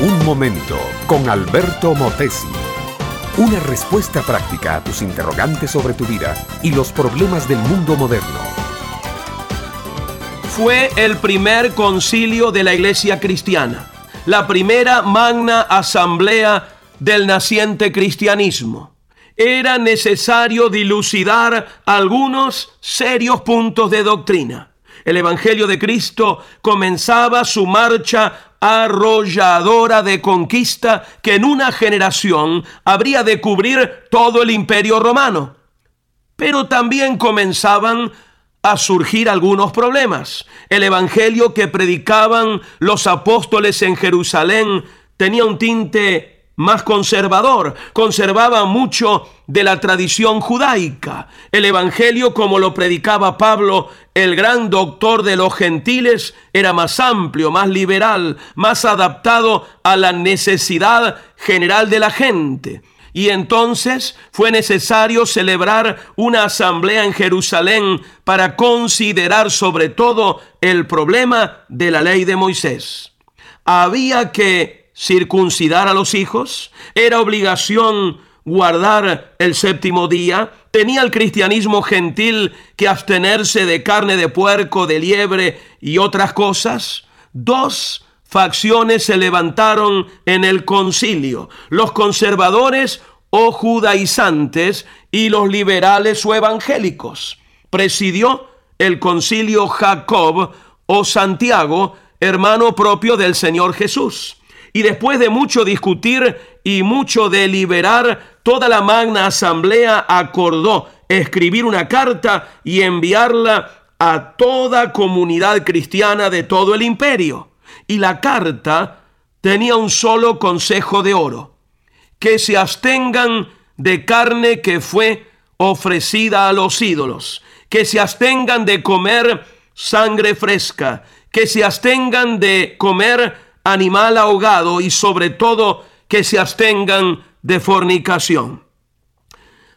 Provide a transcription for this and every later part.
Un momento con Alberto Motesi. Una respuesta práctica a tus interrogantes sobre tu vida y los problemas del mundo moderno. Fue el primer concilio de la iglesia cristiana, la primera magna asamblea del naciente cristianismo. Era necesario dilucidar algunos serios puntos de doctrina. El Evangelio de Cristo comenzaba su marcha arrolladora de conquista que en una generación habría de cubrir todo el imperio romano. Pero también comenzaban a surgir algunos problemas. El Evangelio que predicaban los apóstoles en Jerusalén tenía un tinte más conservador, conservaba mucho de la tradición judaica. El Evangelio, como lo predicaba Pablo, el gran doctor de los gentiles, era más amplio, más liberal, más adaptado a la necesidad general de la gente. Y entonces fue necesario celebrar una asamblea en Jerusalén para considerar sobre todo el problema de la ley de Moisés. Había que circuncidar a los hijos, era obligación guardar el séptimo día, tenía el cristianismo gentil que abstenerse de carne de puerco, de liebre y otras cosas. Dos facciones se levantaron en el concilio, los conservadores o judaizantes y los liberales o evangélicos. Presidió el concilio Jacob o Santiago, hermano propio del Señor Jesús. Y después de mucho discutir y mucho deliberar, toda la magna asamblea acordó escribir una carta y enviarla a toda comunidad cristiana de todo el imperio. Y la carta tenía un solo consejo de oro, que se abstengan de carne que fue ofrecida a los ídolos, que se abstengan de comer sangre fresca, que se abstengan de comer animal ahogado y sobre todo que se abstengan de fornicación.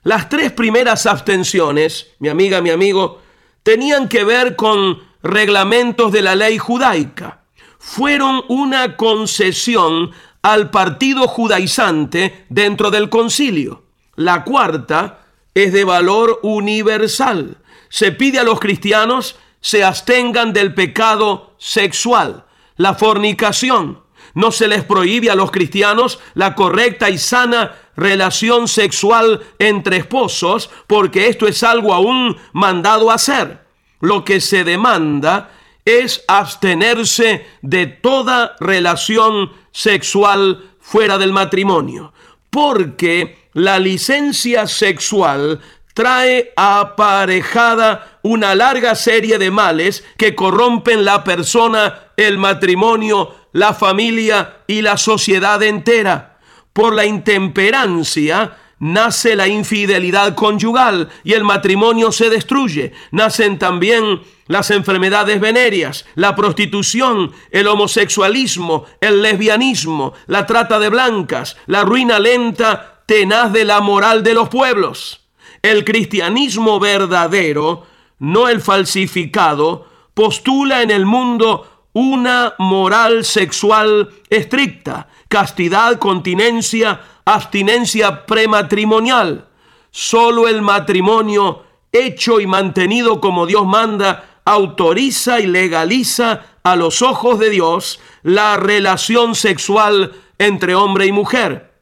Las tres primeras abstenciones, mi amiga, mi amigo, tenían que ver con reglamentos de la ley judaica. Fueron una concesión al partido judaizante dentro del concilio. La cuarta es de valor universal. Se pide a los cristianos se abstengan del pecado sexual la fornicación. No se les prohíbe a los cristianos la correcta y sana relación sexual entre esposos, porque esto es algo aún mandado a hacer. Lo que se demanda es abstenerse de toda relación sexual fuera del matrimonio, porque la licencia sexual trae aparejada una larga serie de males que corrompen la persona, el matrimonio, la familia y la sociedad entera. Por la intemperancia nace la infidelidad conyugal y el matrimonio se destruye. Nacen también las enfermedades venéreas, la prostitución, el homosexualismo, el lesbianismo, la trata de blancas, la ruina lenta, tenaz de la moral de los pueblos. El cristianismo verdadero, no el falsificado, postula en el mundo una moral sexual estricta, castidad, continencia, abstinencia prematrimonial. Solo el matrimonio hecho y mantenido como Dios manda autoriza y legaliza a los ojos de Dios la relación sexual entre hombre y mujer.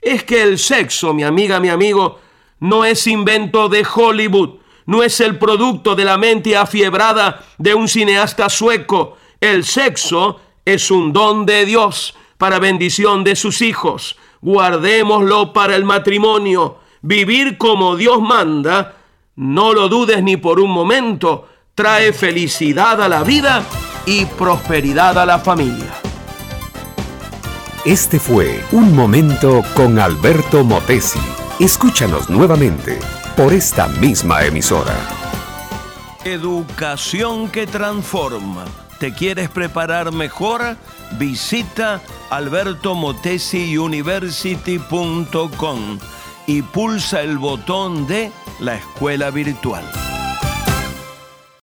Es que el sexo, mi amiga, mi amigo, no es invento de Hollywood, no es el producto de la mente afiebrada de un cineasta sueco. El sexo es un don de Dios para bendición de sus hijos. Guardémoslo para el matrimonio. Vivir como Dios manda, no lo dudes ni por un momento, trae felicidad a la vida y prosperidad a la familia. Este fue Un Momento con Alberto Motesi. Escúchanos nuevamente por esta misma emisora. Educación que transforma. ¿Te quieres preparar mejor? Visita albertomotesiuniversity.com y pulsa el botón de la escuela virtual.